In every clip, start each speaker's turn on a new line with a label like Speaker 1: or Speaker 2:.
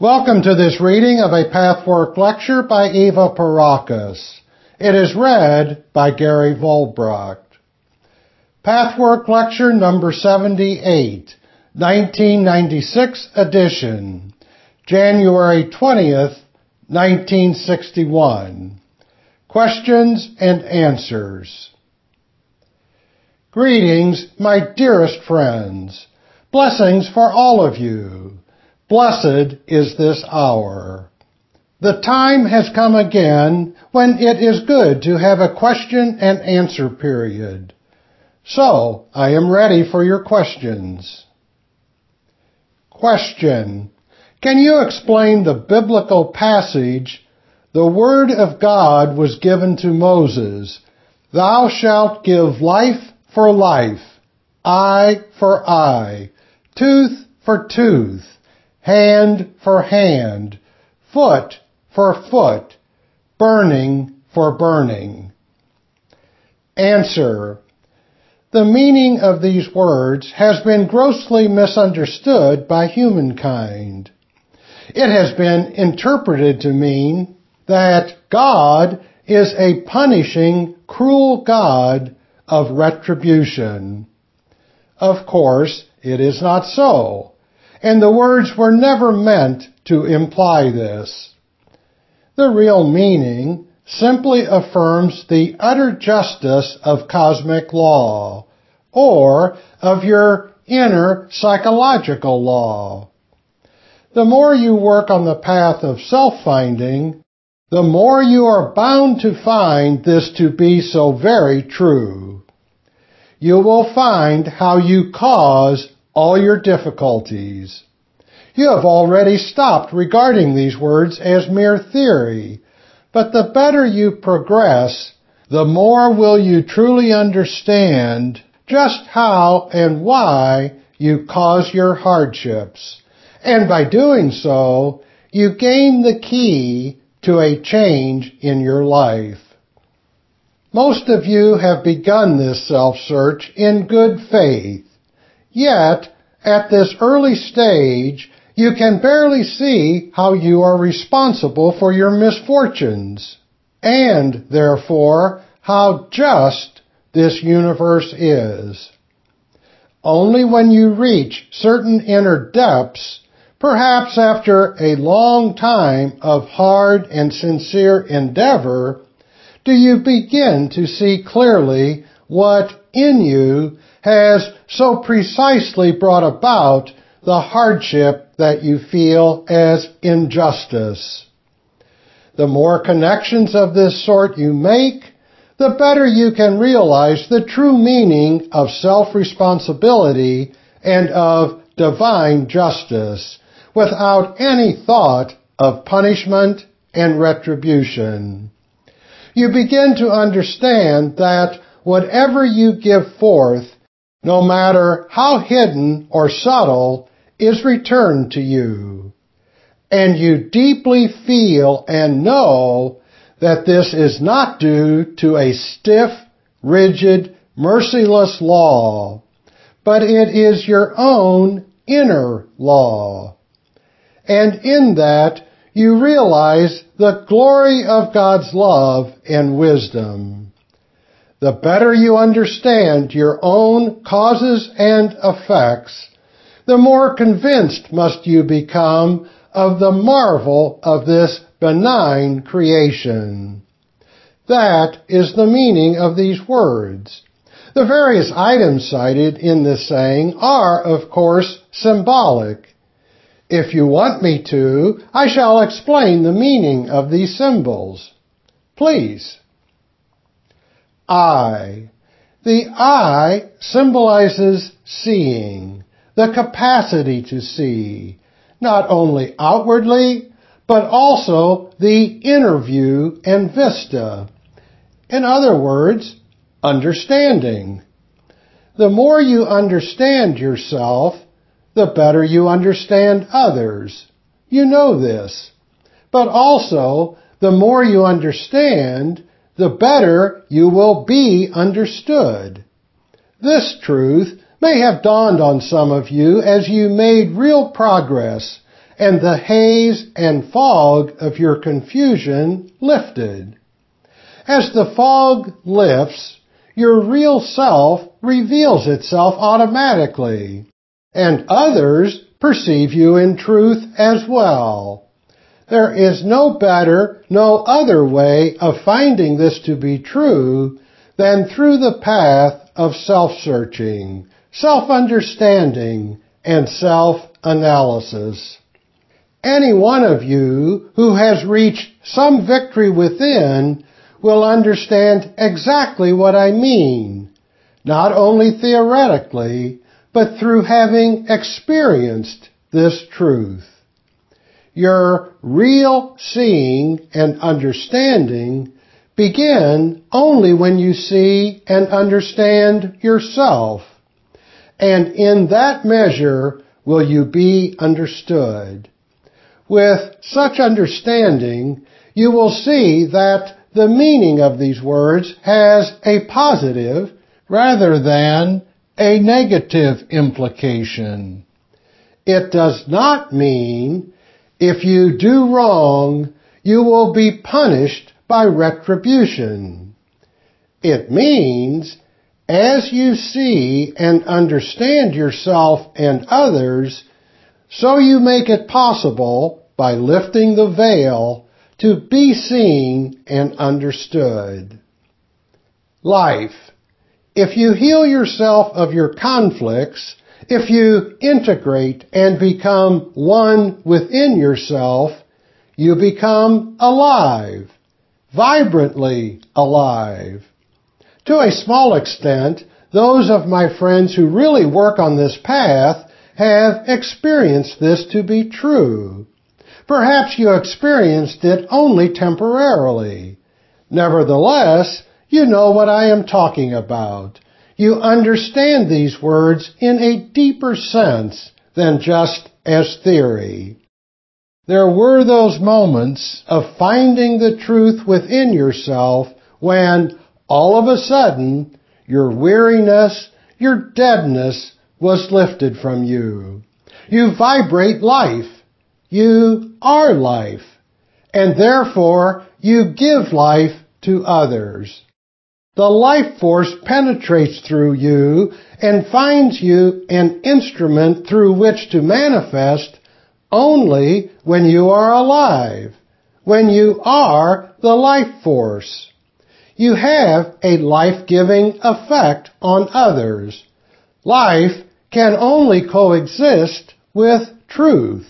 Speaker 1: Welcome to this reading of a Pathwork lecture by Eva Pierrakos. It is read by Gary Volbracht. Pathwork lecture number 78, 1996 edition, January 20th, 1961. Questions and answers. Greetings, my dearest friends. Blessings for all of you. Blessed is this hour. The time has come again when it is good to have a question and answer period. So, I am ready for your questions. Question. Can you explain the biblical passage, the word of God was given to Moses, Thou shalt give life for life, eye for eye, tooth for tooth, hand for hand, foot for foot, burning for burning. Answer. The meaning of these words has been grossly misunderstood by humankind. It has been interpreted to mean that God is a punishing, cruel God of retribution. Of course, it is not so and the words were never meant to imply this. The real meaning simply affirms the utter justice of cosmic law, or of your inner psychological law. The more you work on the path of self-finding, the more you are bound to find this to be so very true. You will find how you cause all your difficulties. You have already stopped regarding these words as mere theory, but the better you progress, the more will you truly understand just how and why you cause your hardships. And by doing so, you gain the key to a change in your life. Most of you have begun this self-search in good faith. Yet, at this early stage, you can barely see how you are responsible for your misfortunes, and therefore how just this universe is. Only when you reach certain inner depths, perhaps after a long time of hard and sincere endeavor, do you begin to see clearly what in you has so precisely brought about the hardship that you feel as injustice. The more connections of this sort you make, the better you can realize the true meaning of self-responsibility and of divine justice without any thought of punishment and retribution. You begin to understand that whatever you give forth no matter how hidden or subtle, is returned to you. And you deeply feel and know that this is not due to a stiff, rigid, merciless law, but it is your own inner law. And in that, you realize the glory of God's love and wisdom. The better you understand your own causes and effects, the more convinced must you become of the marvel of this benign creation. That is the meaning of these words. The various items cited in this saying are, of course, symbolic. If you want me to, I shall explain the meaning of these symbols. Please eye. The eye symbolizes seeing, the capacity to see, not only outwardly, but also the inner view and vista. In other words, understanding. The more you understand yourself, the better you understand others. You know this. But also, the more you understand, the better you will be understood. This truth may have dawned on some of you as you made real progress and the haze and fog of your confusion lifted. As the fog lifts, your real self reveals itself automatically, and others perceive you in truth as well. There is no better, no other way of finding this to be true than through the path of self-searching, self-understanding, and self-analysis. Any one of you who has reached some victory within will understand exactly what I mean, not only theoretically, but through having experienced this truth. Your real seeing and understanding begin only when you see and understand yourself. And in that measure will you be understood. With such understanding, you will see that the meaning of these words has a positive rather than a negative implication. It does not mean if you do wrong, you will be punished by retribution. It means as you see and understand yourself and others, so you make it possible by lifting the veil to be seen and understood. Life. If you heal yourself of your conflicts, if you integrate and become one within yourself, you become alive, vibrantly alive. To a small extent, those of my friends who really work on this path have experienced this to be true. Perhaps you experienced it only temporarily. Nevertheless, you know what I am talking about. You understand these words in a deeper sense than just as theory. There were those moments of finding the truth within yourself when all of a sudden your weariness, your deadness was lifted from you. You vibrate life you are life, and therefore you give life to others. The life force penetrates through you and finds you an instrument through which to manifest only when you are alive, when you are the life force. You have a life-giving effect on others. Life can only coexist with truth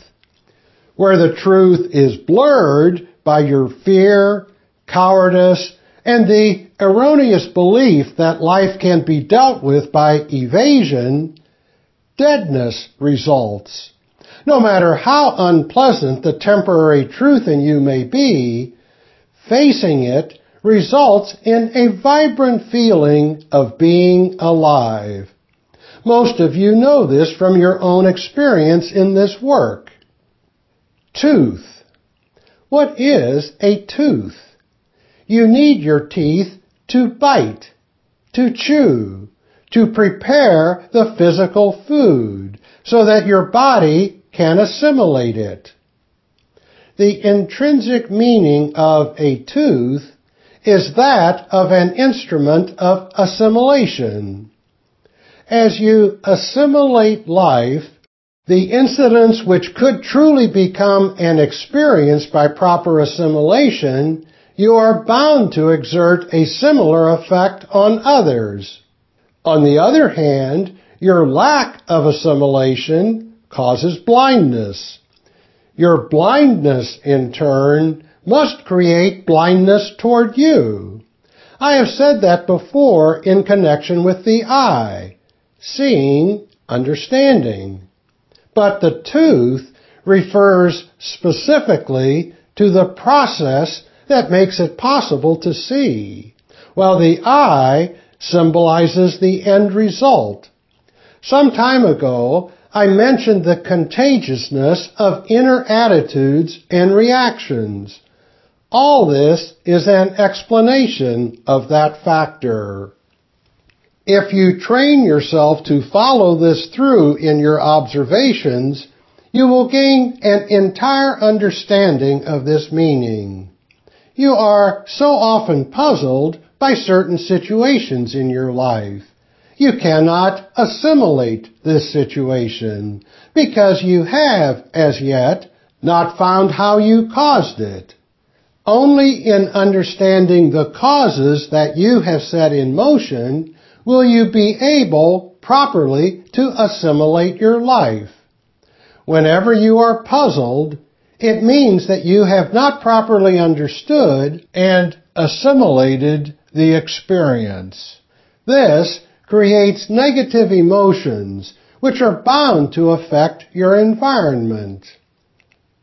Speaker 1: where the truth is blurred by your fear, cowardice, and the erroneous belief that life can be dealt with by evasion, deadness results. No matter how unpleasant the temporary truth in you may be, facing it results in a vibrant feeling of being alive. Most of you know this from your own experience in this work. Tooth. What is a tooth? You need your teeth to bite, to chew, to prepare the physical food so that your body can assimilate it. The intrinsic meaning of a tooth is that of an instrument of assimilation. As you assimilate life, the incidents which could truly become an experience by proper assimilation, you are bound to exert a similar effect on others. On the other hand, your lack of assimilation causes blindness. Your blindness, in turn, must create blindness toward you. I have said that before in connection with the eye, seeing, understanding but the tooth refers specifically to the process that makes it possible to see, while the eye symbolizes the end result. Some time ago, I mentioned the contagiousness of inner attitudes and reactions. All this is an explanation of that factor. If you train yourself to follow this through in your observations, you will gain an entire understanding of this meaning. You are so often puzzled by certain situations in your life. You cannot assimilate this situation because you have, as yet, not found how you caused it. Only in understanding the causes that you have set in motion will you be able properly to assimilate your life. Whenever you are puzzled, it means that you have not properly understood and assimilated the experience. This creates negative emotions which are bound to affect your environment.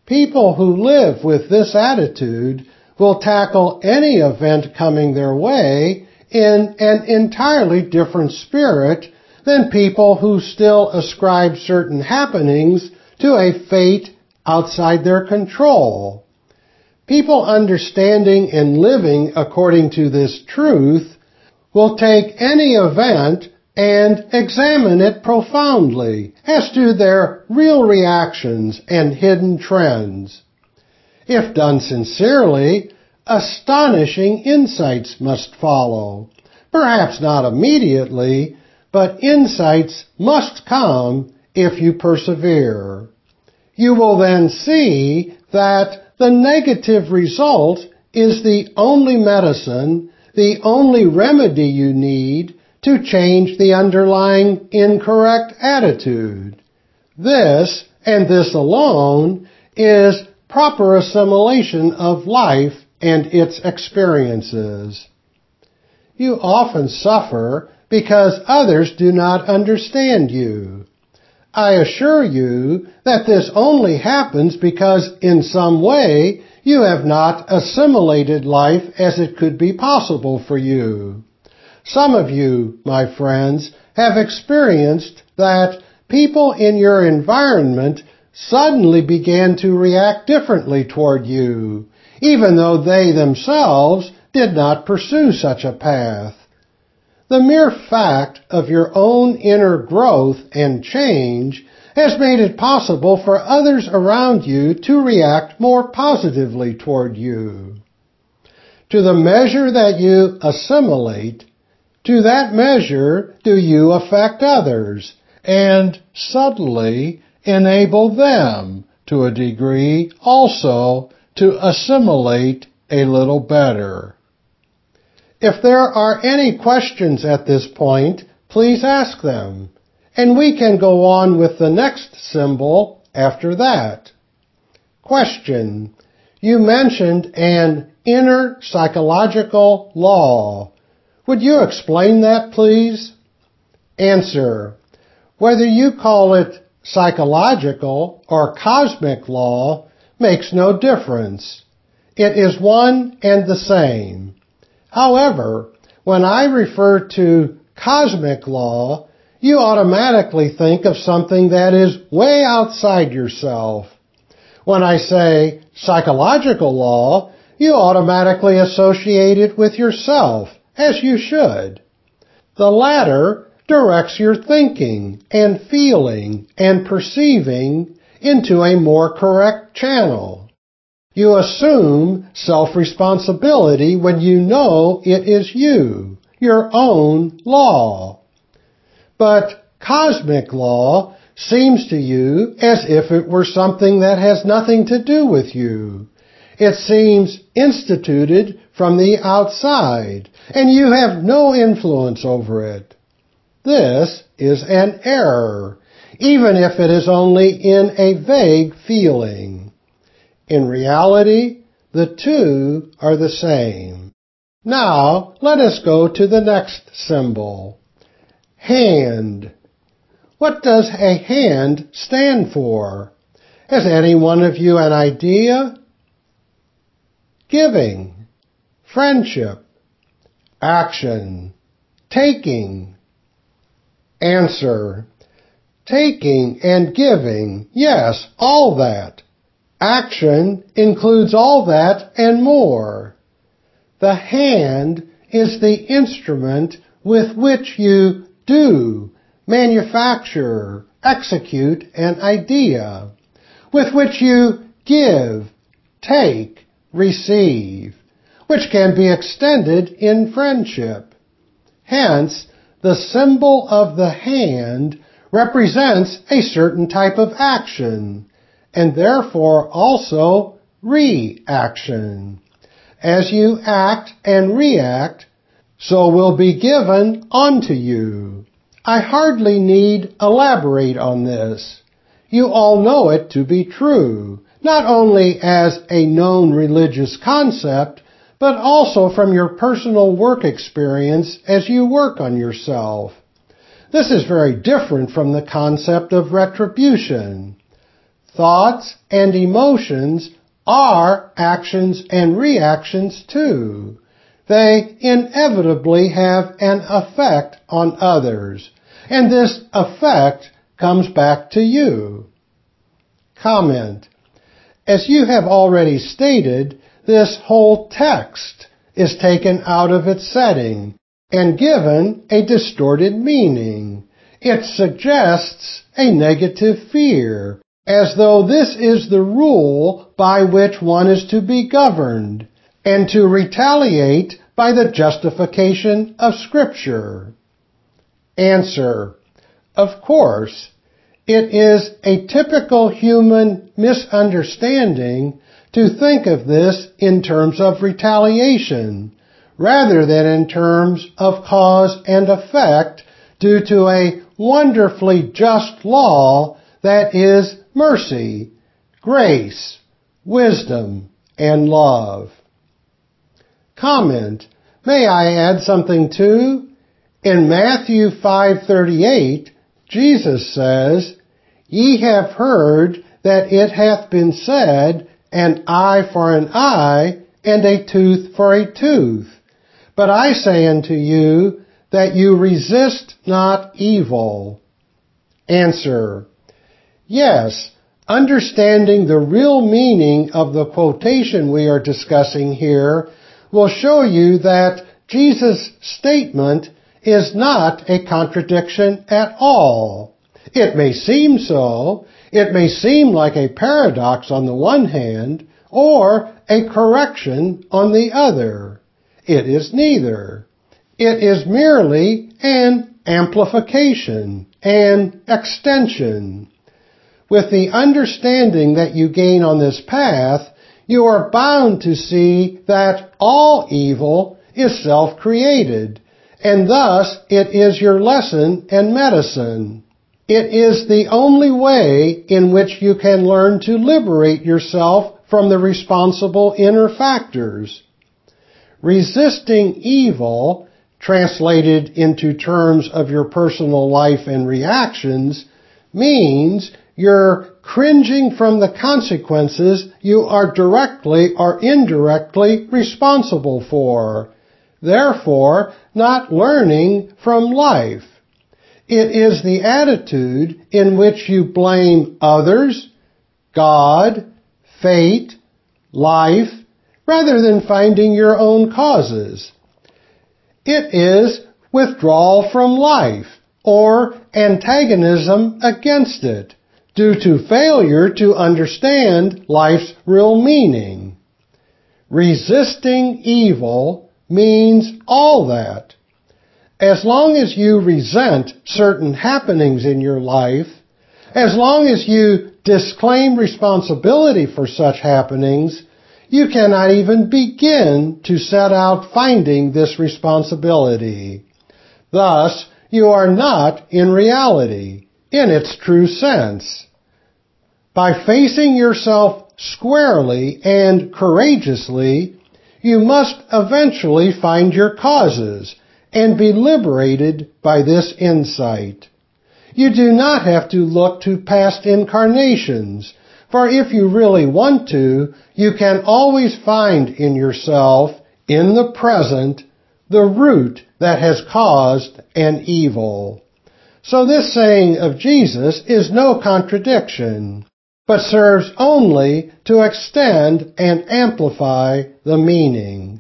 Speaker 1: People who live with this attitude will tackle any event coming their way in an entirely different spirit than people who still ascribe certain happenings to a fate outside their control. People understanding and living according to this truth will take any event and examine it profoundly as to their real reactions and hidden trends. If done sincerely, astonishing insights must follow. Perhaps not immediately, but insights must come if you persevere. You will then see that the negative result is the only medicine, the only remedy you need to change the underlying incorrect attitude. This, and this alone, is proper assimilation of life and its experiences. You often suffer because others do not understand you. I assure you that this only happens because in some way you have not assimilated life as it could be possible for you. Some of you, my friends, have experienced that people in your environment suddenly began to react differently toward you, even though they themselves did not pursue such a path. The mere fact of your own inner growth and change has made it possible for others around you to react more positively toward you. To the measure that you assimilate, to that measure do you affect others and subtly enable them to a degree also to assimilate a little better. If there are any questions at this point, please ask them, and we can go on with the next symbol after that. Question. You mentioned an inner psychological law. Would you explain that, please? Answer. Whether you call it psychological or cosmic law makes no difference. It is one and the same. However, when I refer to cosmic law, you automatically think of something that is way outside yourself. When I say psychological law, you automatically associate it with yourself, as you should. The latter directs your thinking and feeling and perceiving into a more correct channel. You assume self-responsibility when you know it is you, your own law. But cosmic law seems to you as if it were something that has nothing to do with you. It seems instituted from the outside, and you have no influence over it. This is an error, even if it is only in a vague feeling. In reality, the two are the same. Now, let us go to the next symbol. Hand. What does a hand stand for? Has any one of you an idea? Giving, friendship, action, taking. Answer. Taking and giving, yes, all that. Action includes all that and more. The hand is the instrument with which you do, manufacture, execute an idea. with which you give, take, receive, which can be extended in friendship. Hence, the symbol of the hand represents a certain type of action, and therefore also reaction. As you act and react, so will be given unto you. I hardly need elaborate on this. You all know it to be true, not only as a known religious concept, but also from your personal work experience as you work on yourself. This is very different from the concept of retribution. Thoughts and emotions are actions and reactions too. They inevitably have an effect on others, and this effect comes back to you. Comment. As you have already stated, this whole text is taken out of its setting and given a distorted meaning. It suggests a negative fear, as though this is the rule by which one is to be governed, and to retaliate by the justification of Scripture. Answer. Of course, it is a typical human misunderstanding to think of this in terms of retaliation, rather than in terms of cause and effect due to a wonderfully just law that is mercy, grace, wisdom, and love. Comment. May I add something too? In Matthew 5:38, Jesus says, Ye have heard that it hath been said, an eye for an eye, and a tooth for a tooth. But I say unto you that you resist not evil. Answer. Yes, understanding the real meaning of the quotation we are discussing here will show you that Jesus' statement is not a contradiction at all. It may seem so. It may seem like a paradox on the one hand, or a correction on the other. It is neither. It is merely an amplification, an extension. With the understanding that you gain on this path, you are bound to see that all evil is self-created, and thus it is your lesson and medicine. It is the only way in which you can learn to liberate yourself from the responsible inner factors. Resisting evil, translated into terms of your personal life and reactions, means you're cringing from the consequences you are directly or indirectly responsible for. Therefore, not learning from life. It is the attitude in which you blame others, God, fate, life, rather than finding your own causes. It is withdrawal from life or antagonism against it due to failure to understand life's real meaning. Resisting evil means all that. As long as you resent certain happenings in your life, as long as you disclaim responsibility for such happenings, you cannot even begin to set out finding this responsibility. Thus, you are not in reality, in its true sense. By facing yourself squarely and courageously, you must eventually find your causes and be liberated by this insight. You do not have to look to past incarnations, for if you really want to, you can always find in yourself, in the present, the root that has caused an evil. So this saying of Jesus is no contradiction, but serves only to extend and amplify the meaning.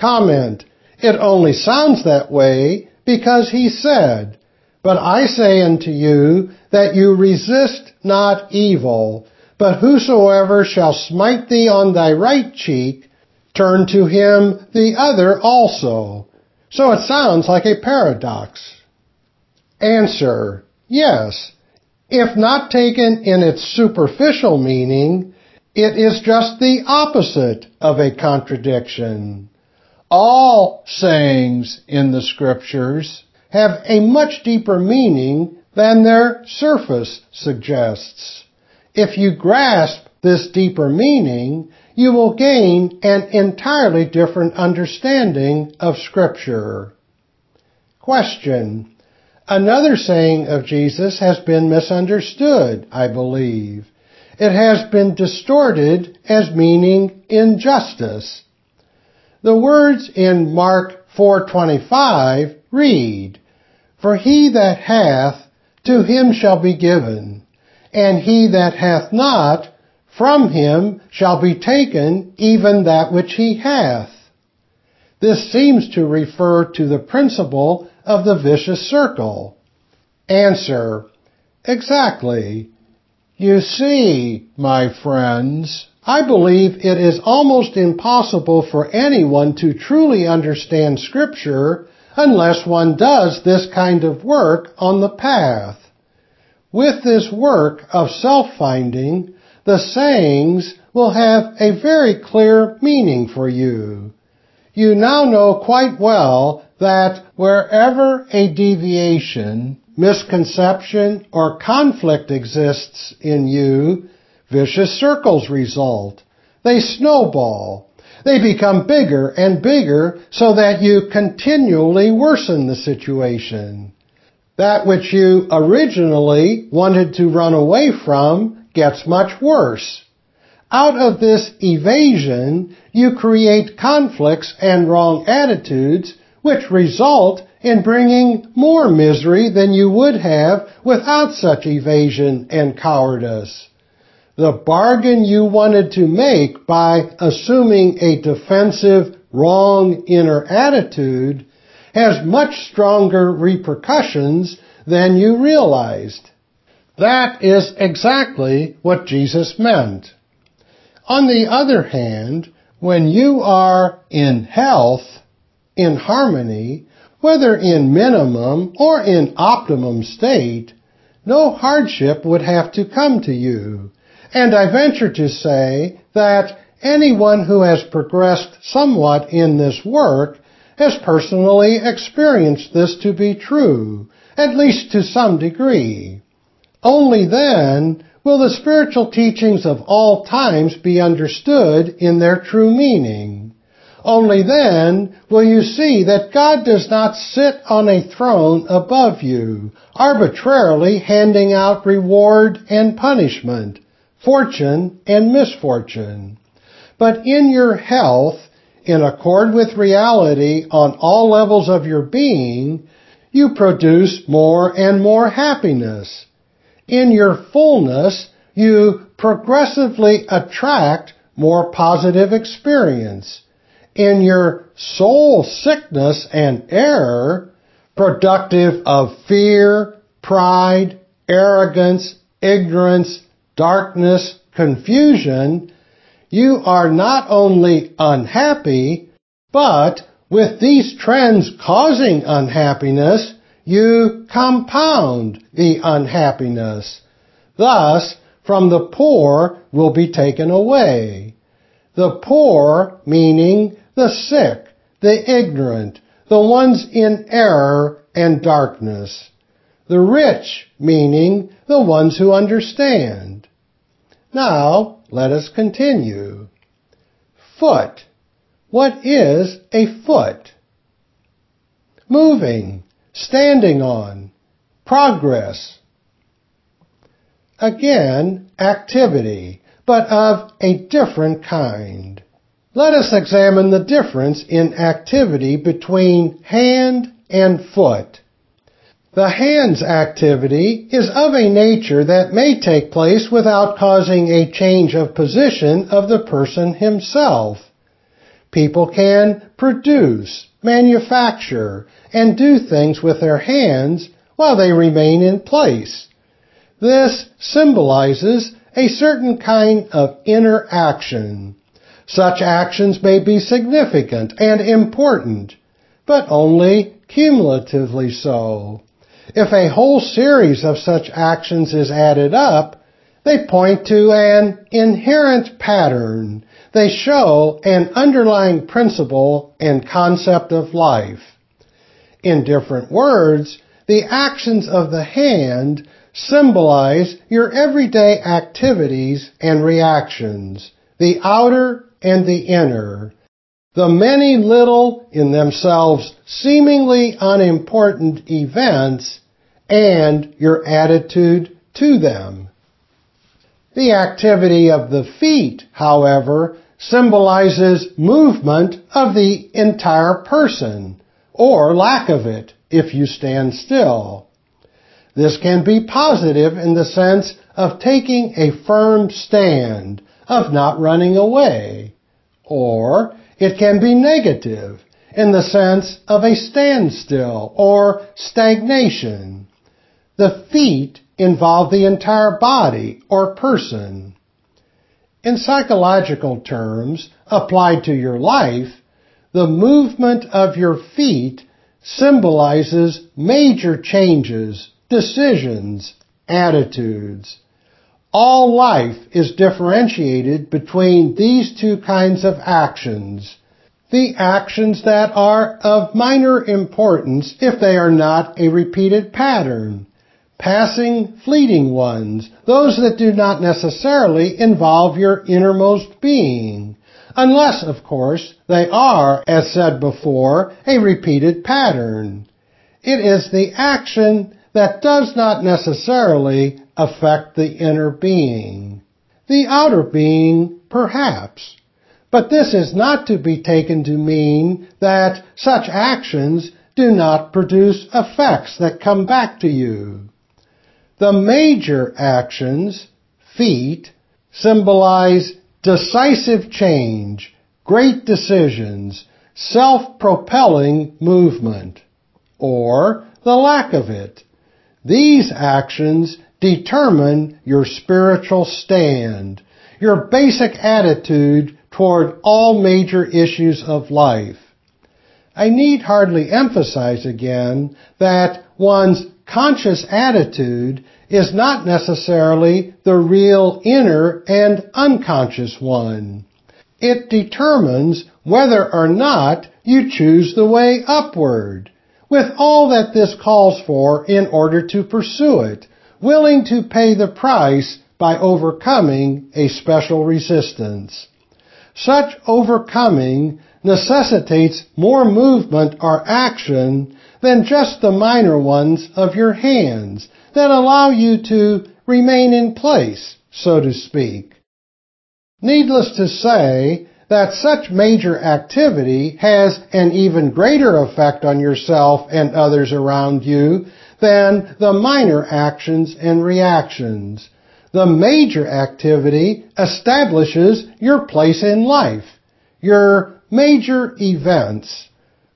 Speaker 1: Comment. It only sounds that way because he said, But I say unto you that you resist not evil, But whosoever shall smite thee on thy right cheek, turn to him the other also. So it sounds like a paradox. Answer, yes. If not taken in its superficial meaning, it is just the opposite of a contradiction. All sayings in the scriptures have a much deeper meaning than their surface suggests. If you grasp this deeper meaning, you will gain an entirely different understanding of scripture. Question. Another saying of Jesus has been misunderstood, I believe. It has been distorted as meaning injustice. The words in Mark 4:25 read, "For he that hath, to him shall be given, and he that hath not, from him shall be taken even that which he hath." This seems to refer to the principle of the vicious circle. Answer. Exactly. You see, my friends, I believe it is almost impossible for anyone to truly understand Scripture unless one does this kind of work on the path. With this work of self-finding, the sayings will have a very clear meaning for you. You now know quite well that wherever a deviation, misconception, or conflict exists in you, vicious circles result. They snowball. They become bigger and bigger so that you continually worsen the situation. That which you originally wanted to run away from gets much worse. Out of this evasion, you create conflicts and wrong attitudes which result in bringing more misery than you would have without such evasion and cowardice. The bargain you wanted to make by assuming a defensive, wrong inner attitude has much stronger repercussions than you realized. That is exactly what Jesus meant. On the other hand, when you are in health, in harmony, whether in minimum or in optimum state, no hardship would have to come to you. And I venture to say that anyone who has progressed somewhat in this work has personally experienced this to be true, at least to some degree. Only then will the spiritual teachings of all times be understood in their true meaning. Only then will you see that God does not sit on a throne above you, arbitrarily handing out reward and punishment, fortune and misfortune. But in your health, in accord with reality on all levels of your being, you produce more and more happiness. In your fullness, you progressively attract more positive experience in your soul sickness and error, productive of fear, pride, arrogance, ignorance, darkness, confusion, you are not only unhappy, but with these trends causing unhappiness, you compound the unhappiness. Thus, from the poor will be taken away. The poor meaning the sick, the ignorant, the ones in error and darkness. The rich, meaning the ones who understand. Now, let us continue. Foot. What is a foot? Moving, standing on, progress. Again, activity, but of a different kind. Let us examine the difference in activity between hand and foot. The hand's activity is of a nature that may take place without causing a change of position of the person himself. People can produce, manufacture, and do things with their hands while they remain in place. This symbolizes a certain kind of inner action. Such actions may be significant and important, but only cumulatively so. If a whole series of such actions is added up, they point to an inherent pattern. They show an underlying principle and concept of life. In different words, the actions of the hand symbolize your everyday activities and reactions, the outer and the inner, the many little, in themselves seemingly unimportant events, and your attitude to them. The activity of the feet, however, symbolizes movement of the entire person, or lack of it if you stand still. This can be positive in the sense of taking a firm stand, of not running away. Or it can be negative in the sense of a standstill or stagnation. The feet involve the entire body or person. In psychological terms, applied to your life, the movement of your feet symbolizes major changes, decisions, attitudes. All life is differentiated between these two kinds of actions. The actions that are of minor importance if they are not a repeated pattern. Passing, fleeting ones, those that do not necessarily involve your innermost being. Unless, of course, they are, as said before, a repeated pattern. It is the action that does not necessarily affect the inner being. The outer being, perhaps. But this is not to be taken to mean that such actions do not produce effects that come back to you. The major actions, feet, symbolize decisive change, great decisions, self-propelling movement, or the lack of it. These actions determine your spiritual stand, your basic attitude toward all major issues of life. I need hardly emphasize again that one's conscious attitude is not necessarily the real inner and unconscious one. It determines whether or not you choose the way upward, with all that this calls for in order to pursue it, willing to pay the price by overcoming a special resistance. Such overcoming necessitates more movement or action than just the minor ones of your hands that allow you to remain in place, so to speak. Needless to say that such major activity has an even greater effect on yourself and others around you than the minor actions and reactions. The major activity establishes your place in life, your major events.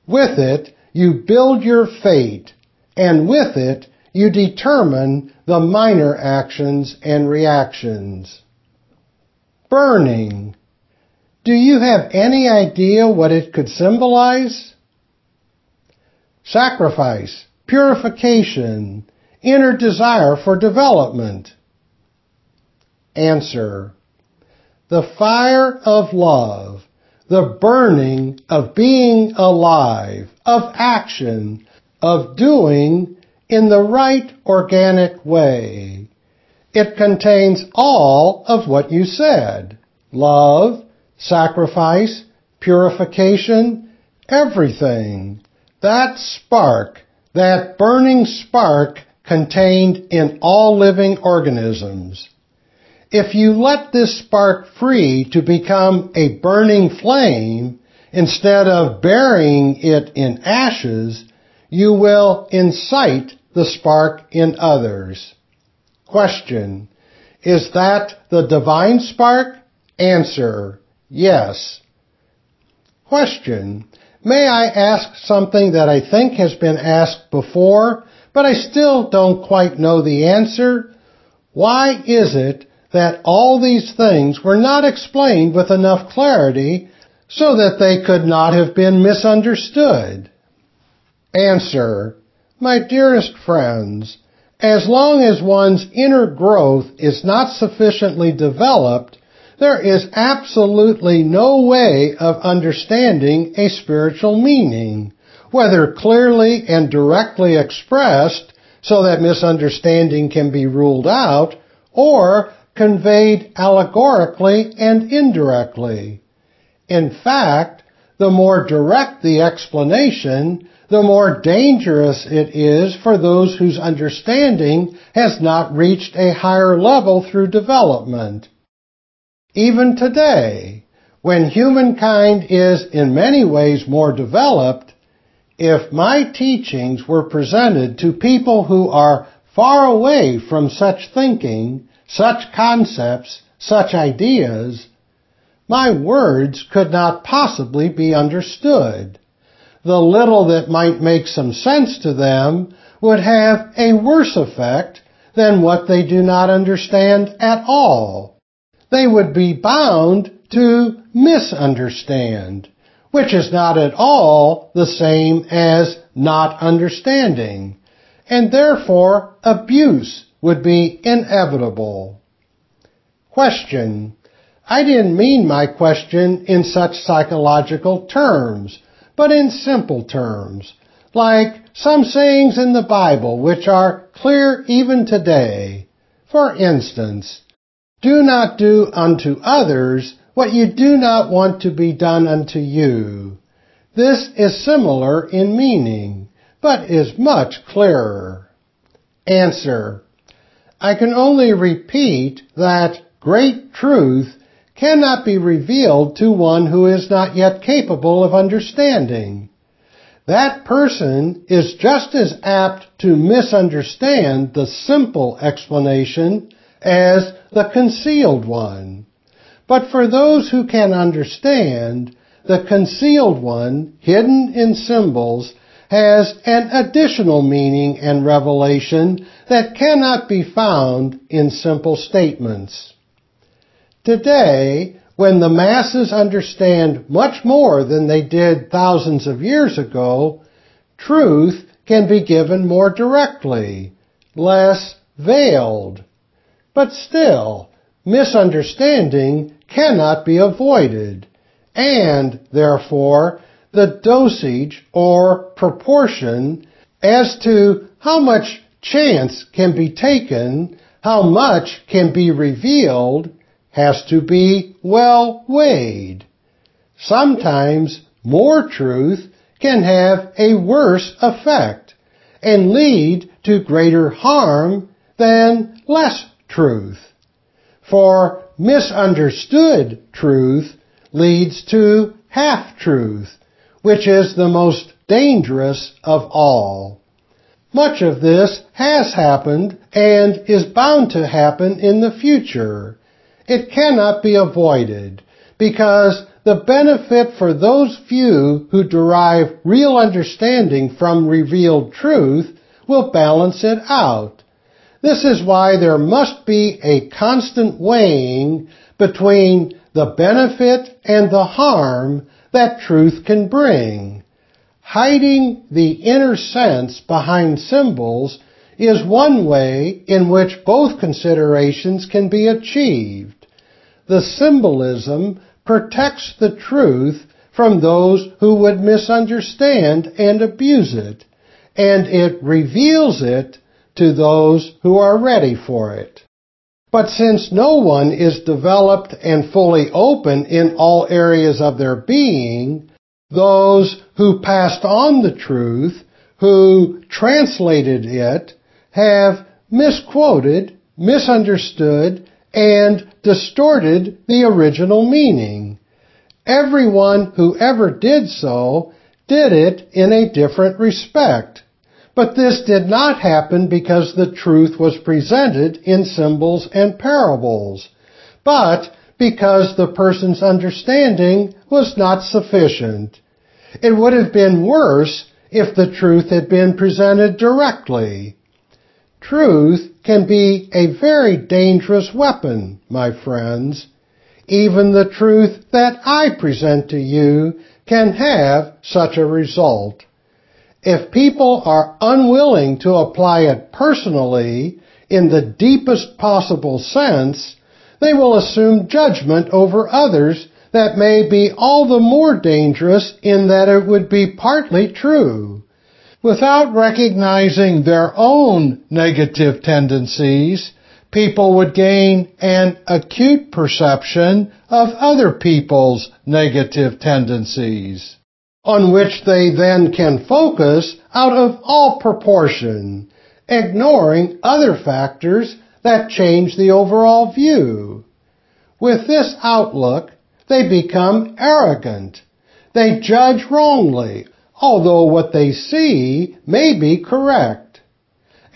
Speaker 1: With it, you build your fate, and with it, you determine the minor actions and reactions. Burning. Do you have any idea what it could symbolize? Sacrifice, purification, inner desire for development. Answer. The fire of love, the burning of being alive, of action, of doing in the right organic way. It contains all of what you said. Love, sacrifice, purification, everything. That spark, that burning spark contained in all living organisms. If you let this spark free to become a burning flame, instead of burying it in ashes, you will incite the spark in others. Question. Is that the divine spark? Answer. Yes. Question. May I ask something that I think has been asked before, but I still don't quite know the answer? Why is it that all these things were not explained with enough clarity so that they could not have been misunderstood? Answer. My dearest friends, as long as one's inner growth is not sufficiently developed, there is absolutely no way of understanding a spiritual meaning, whether clearly and directly expressed so that misunderstanding can be ruled out, or conveyed allegorically and indirectly. In fact, the more direct the explanation, the more dangerous it is for those whose understanding has not reached a higher level through development. Even today, when humankind is in many ways more developed, if my teachings were presented to people who are far away from such thinking, such concepts, such ideas, my words could not possibly be understood. The little that might make some sense to them would have a worse effect than what they do not understand at all. They would be bound to misunderstand, which is not at all the same as not understanding, and therefore abuse would be inevitable. Question. I didn't mean my question in such psychological terms, but in simple terms, like some sayings in the Bible which are clear even today. For instance, do not do unto others what you do not want to be done unto you. This is similar in meaning, but is much clearer. Answer. I can only repeat that great truth cannot be revealed to one who is not yet capable of understanding. That person is just as apt to misunderstand the simple explanation as the concealed one. But for those who can understand, the concealed one, hidden in symbols, has an additional meaning and revelation that cannot be found in simple statements. Today, when the masses understand much more than they did thousands of years ago, truth can be given more directly, less veiled. But still, misunderstanding cannot be avoided, and therefore the dosage or proportion as to how much chance can be taken, how much can be revealed, has to be well weighed. Sometimes more truth can have a worse effect and lead to greater harm than less truth. For misunderstood truth leads to half-truth, which is the most dangerous of all. Much of this has happened and is bound to happen in the future it cannot be avoided because the benefit for those few who derive real understanding from revealed truth will balance it out. This is why there must be a constant weighing between the benefit and the harm that truth can bring. Hiding the inner sense behind symbols is one way in which both considerations can be achieved the symbolism protects the truth from those who would misunderstand and abuse it, and it reveals it to those who are ready for it. But since no one is developed and fully open in all areas of their being, those who passed on the truth, who translated it, have misquoted, misunderstood, and distorted the original meaning. Everyone who ever did so did it in a different respect. But this did not happen because the truth was presented in symbols and parables, but because the person's understanding was not sufficient. It would have been worse if the truth had been presented directly. Truth can be a very dangerous weapon, my friends. Even the truth that I present to you can have such a result. If people are unwilling to apply it personally in the deepest possible sense, they will assume judgment over others that may be all the more dangerous in that it would be partly true. Without recognizing their own negative tendencies, people would gain an acute perception of other people's negative tendencies, on which they then can focus out of all proportion, ignoring other factors that change the overall view. With this outlook, they become arrogant. They judge wrongly, although what they see may be correct.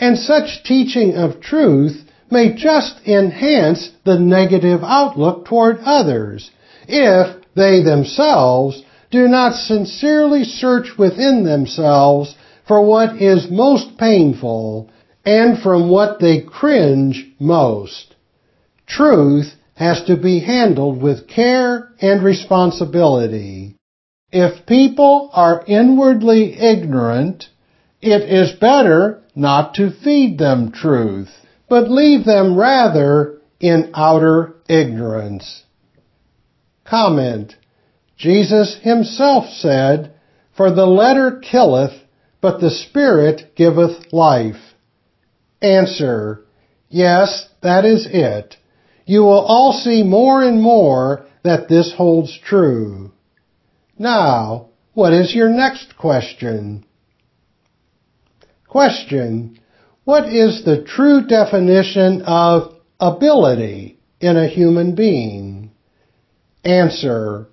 Speaker 1: And such teaching of truth may just enhance the negative outlook toward others if they themselves do not sincerely search within themselves for what is most painful and from what they cringe most. Truth has to be handled with care and responsibility. If people are inwardly ignorant, it is better not to feed them truth but leave them rather in outer ignorance. Comment. Jesus himself said, For the letter killeth, but the Spirit giveth life. Answer. Yes, that is it. You will all see more and more that this holds true. Now, what is your next question? Question. What is the true definition of ability in a human being? Answer.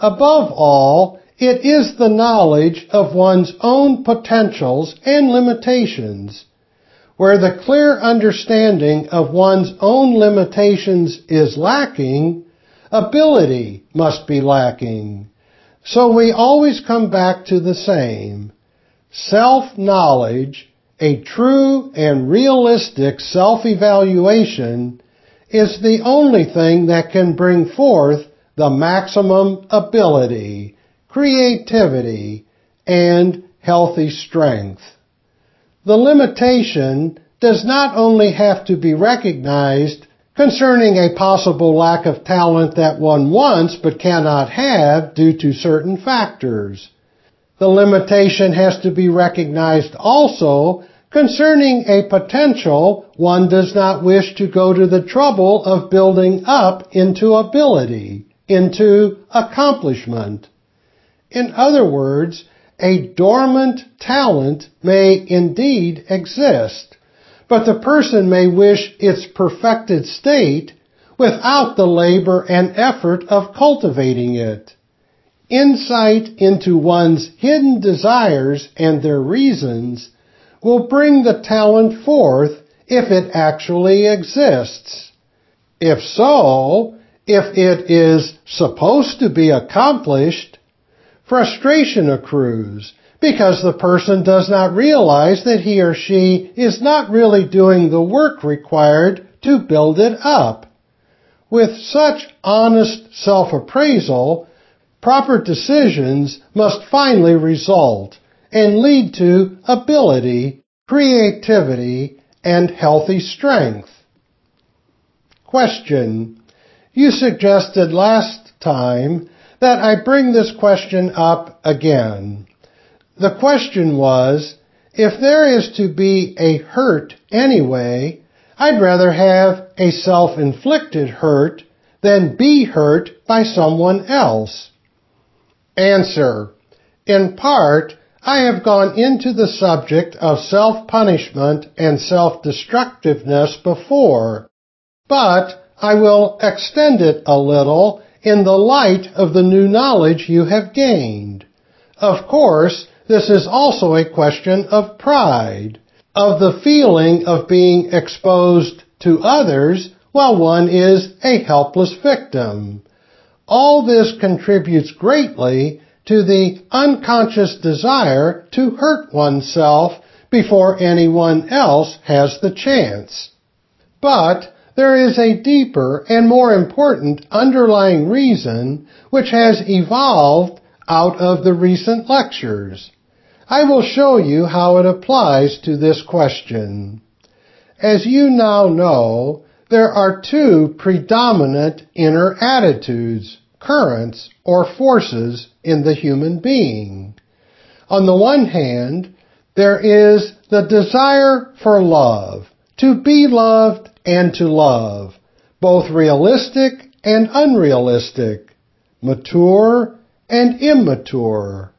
Speaker 1: Above all, it is the knowledge of one's own potentials and limitations. Where the clear understanding of one's own limitations is lacking, ability must be lacking. So we always come back to the same. Self-knowledge a true and realistic self-evaluation is the only thing that can bring forth the maximum ability, creativity, and healthy strength. The limitation does not only have to be recognized concerning a possible lack of talent that one wants but cannot have due to certain factors. The limitation has to be recognized also concerning a potential one does not wish to go to the trouble of building up into ability, into accomplishment. In other words, a dormant talent may indeed exist, but the person may wish its perfected state without the labor and effort of cultivating it. Insight into one's hidden desires and their reasons will bring the talent forth if it actually exists. If so, if it is supposed to be accomplished, frustration accrues because the person does not realize that he or she is not really doing the work required to build it up. With such honest self-appraisal, proper decisions must finally result and lead to ability, creativity, and healthy strength. Question. You suggested last time that I bring this question up again. The question was, if there is to be a hurt anyway, I'd rather have a self-inflicted hurt than be hurt by someone else. Answer. In part, I have gone into the subject of self-punishment and self-destructiveness before, but I will extend it a little in the light of the new knowledge you have gained. Of course, this is also a question of pride, of the feeling of being exposed to others while one is a helpless victim. All this contributes greatly to the unconscious desire to hurt oneself before anyone else has the chance. But there is a deeper and more important underlying reason which has evolved out of the recent lectures. I will show you how it applies to this question. As you now know, there are two predominant inner attitudes, currents, or forces in the human being. On the one hand, there is the desire for love, to be loved and to love, both realistic and unrealistic, mature and immature.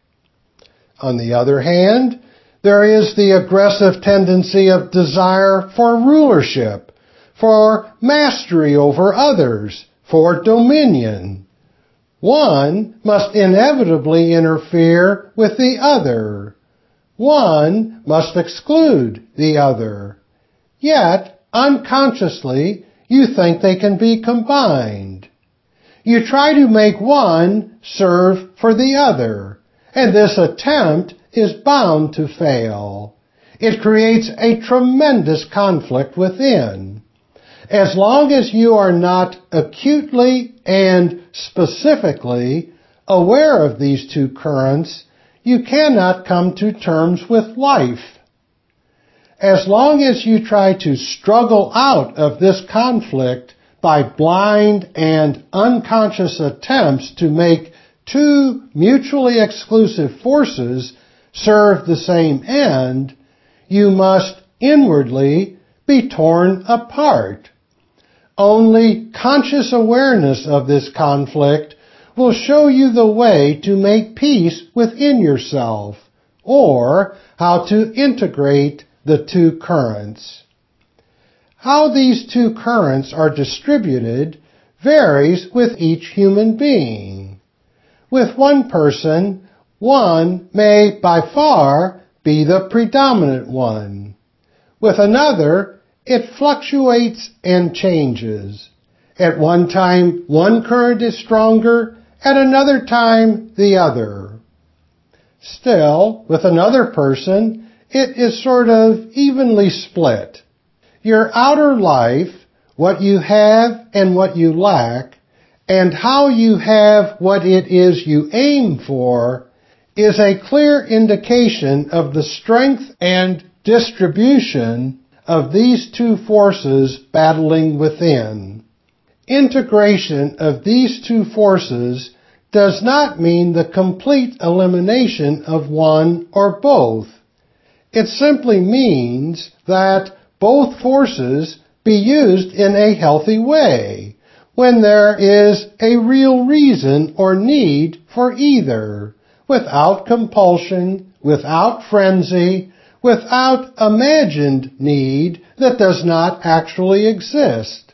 Speaker 1: On the other hand, there is the aggressive tendency of desire for rulership, for mastery over others, for dominion. One must inevitably interfere with the other. One must exclude the other. Yet, unconsciously, you think they can be combined. You try to make one serve for the other, and this attempt is bound to fail. It creates a tremendous conflict within. As long as you are not acutely and specifically aware of these two currents, you cannot come to terms with life. As long as you try to struggle out of this conflict by blind and unconscious attempts to make two mutually exclusive forces serve the same end, you must inwardly be torn apart. Only conscious awareness of this conflict will show you the way to make peace within yourself or how to integrate the two currents. How these two currents are distributed varies with each human being. With one person, one may by far be the predominant one. With another, it fluctuates and changes. At one time, one current is stronger, at another time, the other. Still, with another person, it is sort of evenly split. Your outer life, what you have and what you lack, and how you have what it is you aim for is a clear indication of the strength and distribution of these two forces battling within. Integration of these two forces does not mean the complete elimination of one or both. It simply means that both forces be used in a healthy way when there is a real reason or need for either without compulsion, without frenzy, without imagined need that does not actually exist.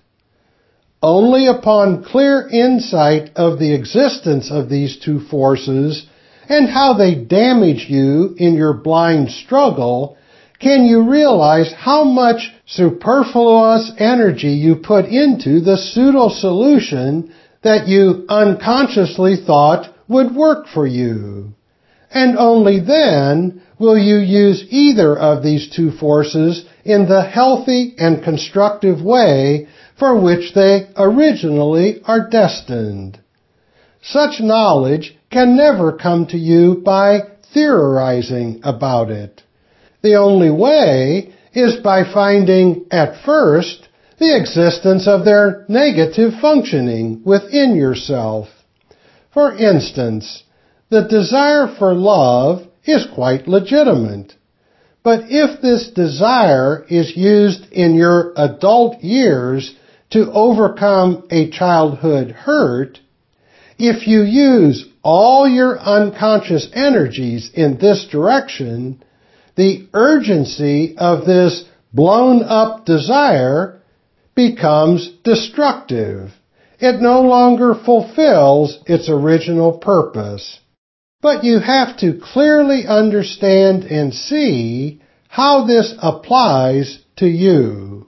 Speaker 1: Only upon clear insight of the existence of these two forces and how they damage you in your blind struggle can you realize how much superfluous energy you put into the pseudo solution that you unconsciously thought would work for you. And only then will you use either of these two forces in the healthy and constructive way for which they originally are destined. Such knowledge can never come to you by theorizing about it. The only way is by finding at first the existence of their negative functioning within yourself. For instance, the desire for love is quite legitimate. But if this desire is used in your adult years to overcome a childhood hurt, if you use all your unconscious energies in this direction, the urgency of this blown up desire becomes destructive it no longer fulfills its original purpose. But you have to clearly understand and see how this applies to you.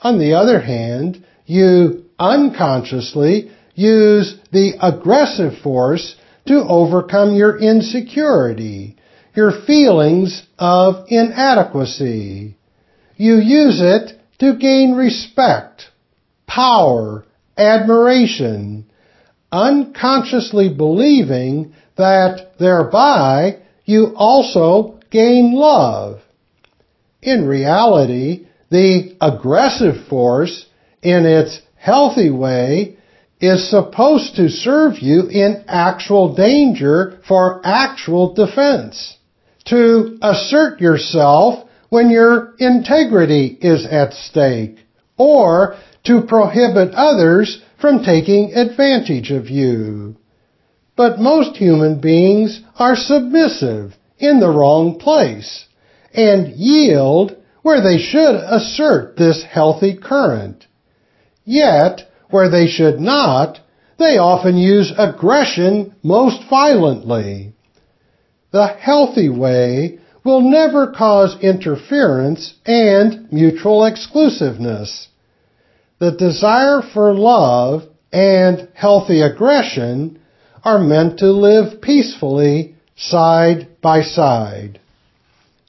Speaker 1: On the other hand, you unconsciously use the aggressive force to overcome your insecurity, your feelings of inadequacy. You use it to gain respect, power, admiration, unconsciously believing that thereby you also gain love. In reality, the aggressive force in its healthy way is supposed to serve you in actual danger for actual defense. To assert yourself when your integrity is at stake, or to prohibit others from taking advantage of you. But most human beings are submissive in the wrong place and yield where they should assert this healthy current. Yet, where they should not, they often use aggression most violently. The healthy way will never cause interference and mutual exclusiveness. The desire for love and healthy aggression are meant to live peacefully side by side.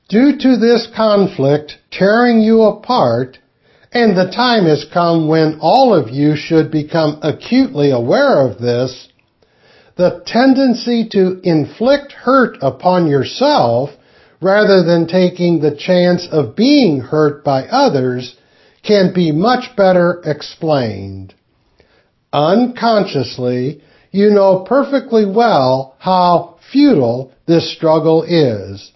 Speaker 1: Due to this conflict tearing you apart, and the time has come when all of you should become acutely aware of this, the tendency to inflict hurt upon yourself rather than taking the chance of being hurt by others can be much better explained. Unconsciously, you know perfectly well how futile this struggle is.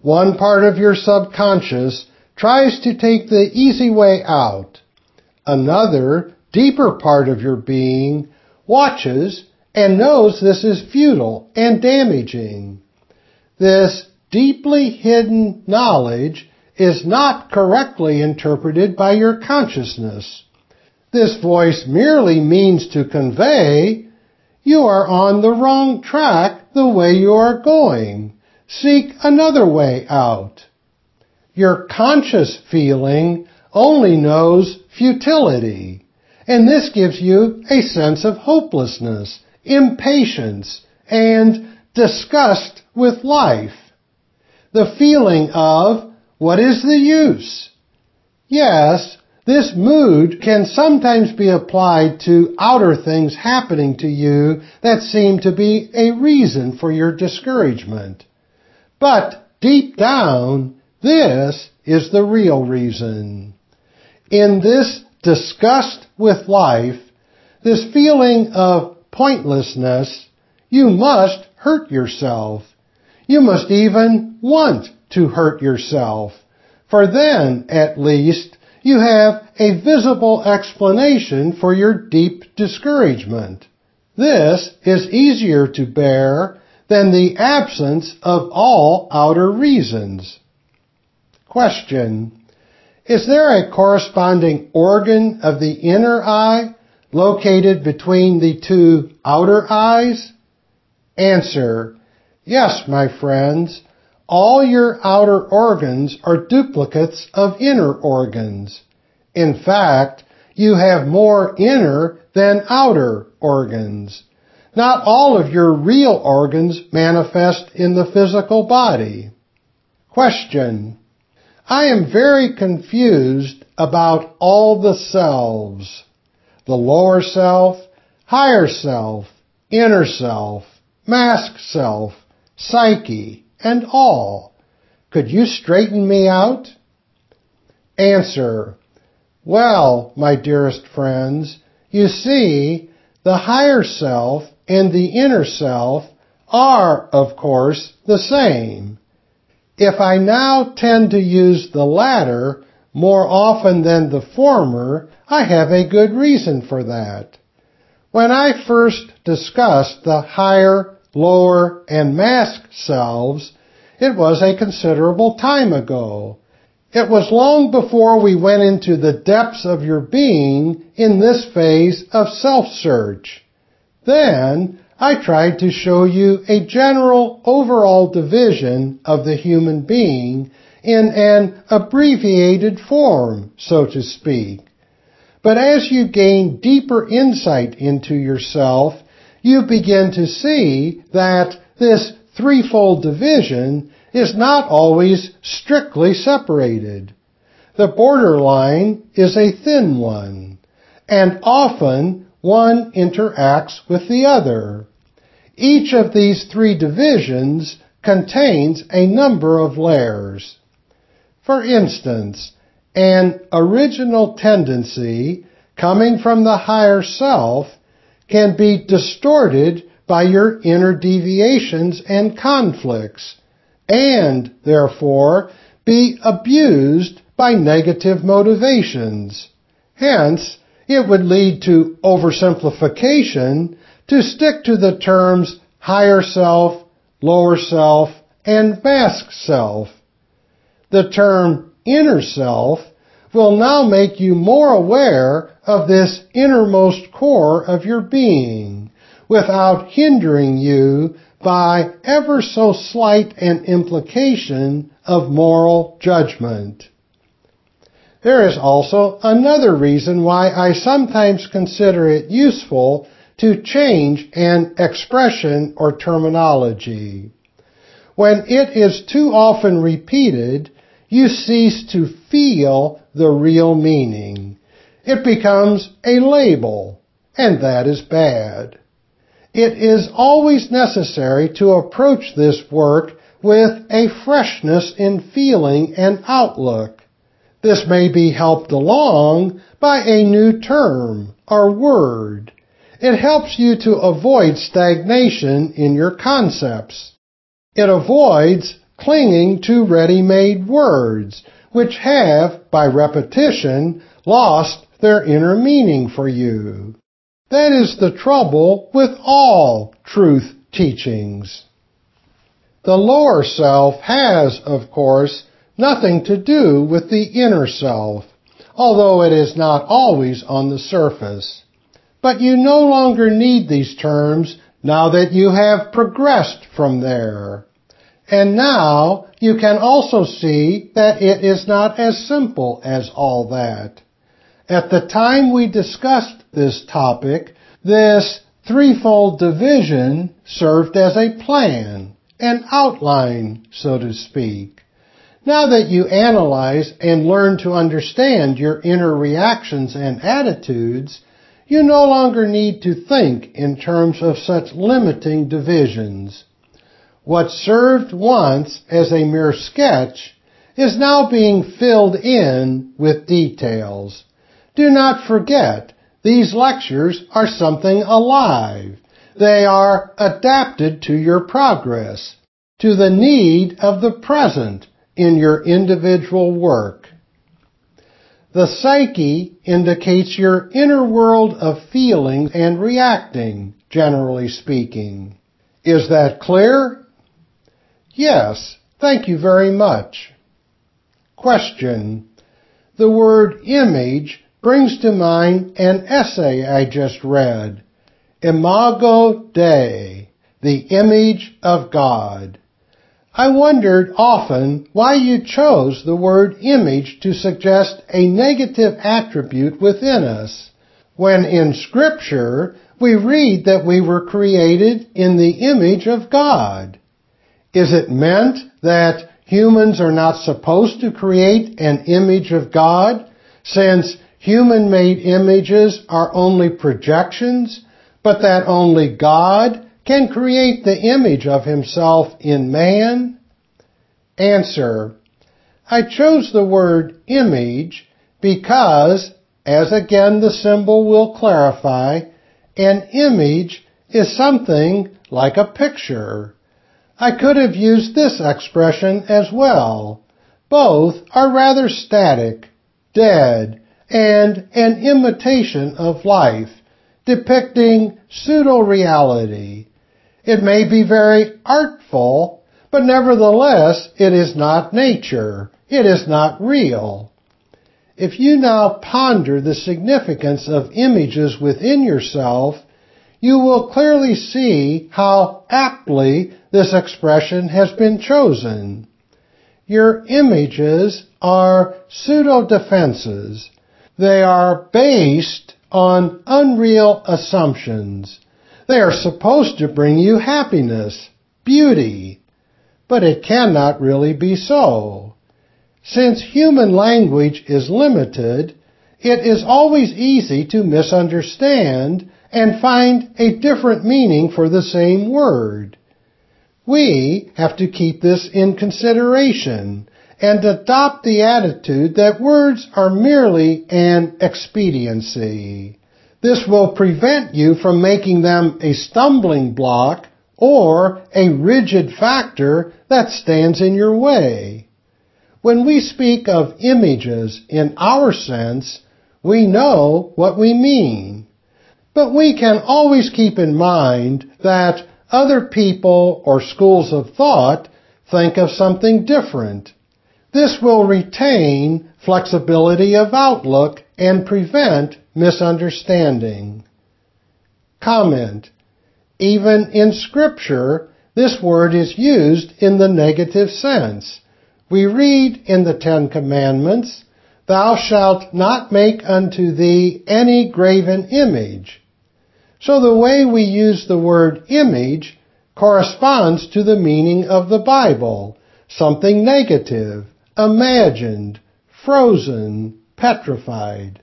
Speaker 1: One part of your subconscious tries to take the easy way out. Another, deeper part of your being watches and knows this is futile and damaging. This deeply hidden knowledge is not correctly interpreted by your consciousness. This voice merely means to convey you are on the wrong track the way you are going. Seek another way out. Your conscious feeling only knows futility, and this gives you a sense of hopelessness, impatience, and disgust with life. The feeling of, what is the use? Yes, this mood can sometimes be applied to outer things happening to you that seem to be a reason for your discouragement. But deep down, this is the real reason. In this disgust with life, this feeling of pointlessness, you must hurt yourself. You must even want to hurt yourself. For then, at least, you have a visible explanation for your deep discouragement. This is easier to bear than the absence of all outer reasons. Question. Is there a corresponding organ of the inner eye located between the two outer eyes? Answer. Yes, my friends. All your outer organs are duplicates of inner organs. In fact, you have more inner than outer organs. Not all of your real organs manifest in the physical body. Question. I am very confused about all the selves. The lower self, higher self, inner self, mask self, psyche, and all. Could you straighten me out? Answer. Well, my dearest friends, you see, the higher self and the inner self are, of course, the same. If I now tend to use the latter more often than the former, I have a good reason for that. When I first discussed the higher, lower, and mask selves, it was a considerable time ago. It was long before we went into the depths of your being in this phase of self-search. Then I tried to show you a general overall division of the human being in an abbreviated form, so to speak. But as you gain deeper insight into yourself, you begin to see that this threefold division is not always strictly separated. The borderline is a thin one, and often one interacts with the other. Each of these three divisions contains a number of layers. For instance, an original tendency coming from the higher self can be distorted by your inner deviations and conflicts, and therefore be abused by negative motivations. Hence, it would lead to oversimplification to stick to the terms higher self, lower self, and mask self. The term inner self will now make you more aware of this innermost core of your being without hindering you by ever so slight an implication of moral judgment. There is also another reason why I sometimes consider it useful to change an expression or terminology. When it is too often repeated, you cease to feel the real meaning. It becomes a label, and that is bad. It is always necessary to approach this work with a freshness in feeling and outlook. This may be helped along by a new term or word. It helps you to avoid stagnation in your concepts. It avoids clinging to ready-made words, which have, by repetition, lost their inner meaning for you. That is the trouble with all truth teachings. The lower self has, of course, nothing to do with the inner self, although it is not always on the surface. But you no longer need these terms now that you have progressed from there. And now you can also see that it is not as simple as all that. At the time we discussed this topic, this threefold division served as a plan, an outline, so to speak. Now that you analyze and learn to understand your inner reactions and attitudes, you no longer need to think in terms of such limiting divisions. What served once as a mere sketch is now being filled in with details. Do not forget, these lectures are something alive. They are adapted to your progress, to the need of the present in your individual work. The psyche indicates your inner world of feeling and reacting, generally speaking. Is that clear? Yes, thank you very much. Question. The word image brings to mind an essay I just read. Imago Dei, the image of God. I wondered often why you chose the word image to suggest a negative attribute within us, when in Scripture we read that we were created in the image of God. Is it meant that humans are not supposed to create an image of God, since human-made images are only projections, but that only God can create the image of himself in man? Answer. I chose the word image because, as again the symbol will clarify, an image is something like a picture. I could have used this expression as well. Both are rather static, dead, and an imitation of life, depicting pseudo-reality, it may be very artful, but nevertheless it is not nature. It is not real. If you now ponder the significance of images within yourself, you will clearly see how aptly this expression has been chosen. Your images are pseudo-defenses. They are based on unreal assumptions. They are supposed to bring you happiness, beauty. but it cannot really be so. Since human language is limited, it is always easy to misunderstand and find a different meaning for the same word. We have to keep this in consideration and adopt the attitude that words are merely an expediency. This will prevent you from making them a stumbling block or a rigid factor that stands in your way. When we speak of images in our sense, we know what we mean. But we can always keep in mind that other people or schools of thought think of something different. This will retain flexibility of outlook and prevent misunderstanding. Comment. Even in scripture, this word is used in the negative sense. We read in the Ten Commandments, Thou shalt not make unto thee any graven image. So the way we use the word image corresponds to the meaning of the Bible, something negative, imagined, frozen, petrified.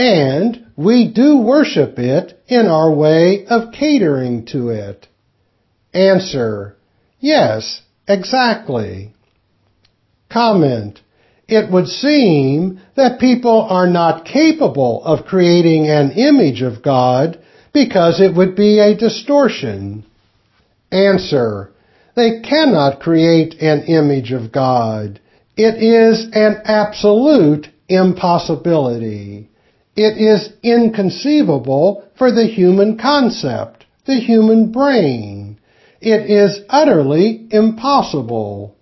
Speaker 1: And we do worship it in our way of catering to it. Answer. Yes, exactly. Comment. It would seem that people are not capable of creating an image of God because it would be a distortion. Answer. They cannot create an image of God. It is an absolute impossibility. It is inconceivable for the human concept, the human brain. It is utterly impossible.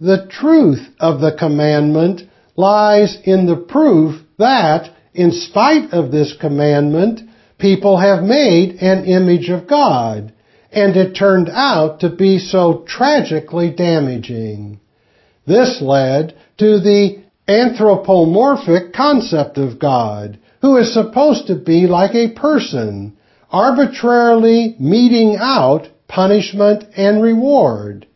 Speaker 1: The truth of the commandment lies in the proof that, in spite of this commandment, people have made an image of God, and it turned out to be so tragically damaging. This led to the anthropomorphic concept of God, who is supposed to be like a person, arbitrarily meting out punishment and reward.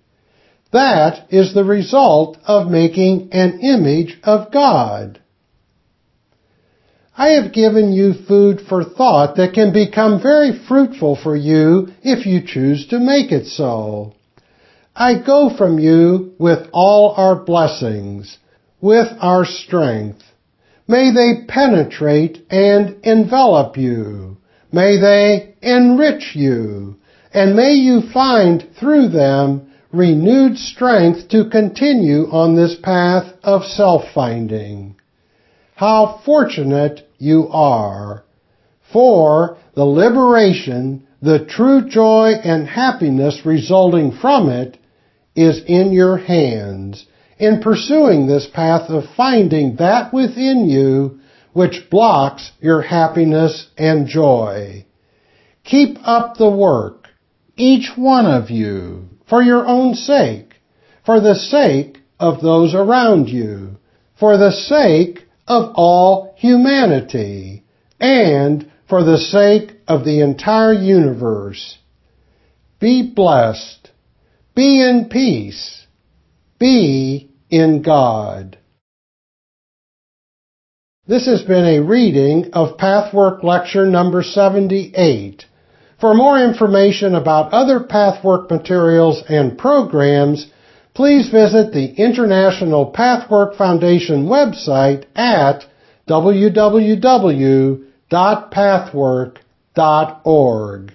Speaker 1: That is the result of making an image of God. I have given you food for thought that can become very fruitful for you if you choose to make it so. I go from you with all our blessings, with our strength. May they penetrate and envelop you. May they enrich you. And may you find through them renewed strength to continue on this path of self-finding. How fortunate you are! For the liberation, the true joy and happiness resulting from it is in your hands in pursuing this path of finding that within you which blocks your happiness and joy. Keep up the work, each one of you, for your own sake, for the sake of those around you, for the sake of all humanity, and for the sake of the entire universe. Be blessed. Be in peace. Be in God. This has been a reading of Pathwork Lecture number 78. For more information about other Pathwork materials and programs, please visit the International Pathwork Foundation website at www.pathwork.org.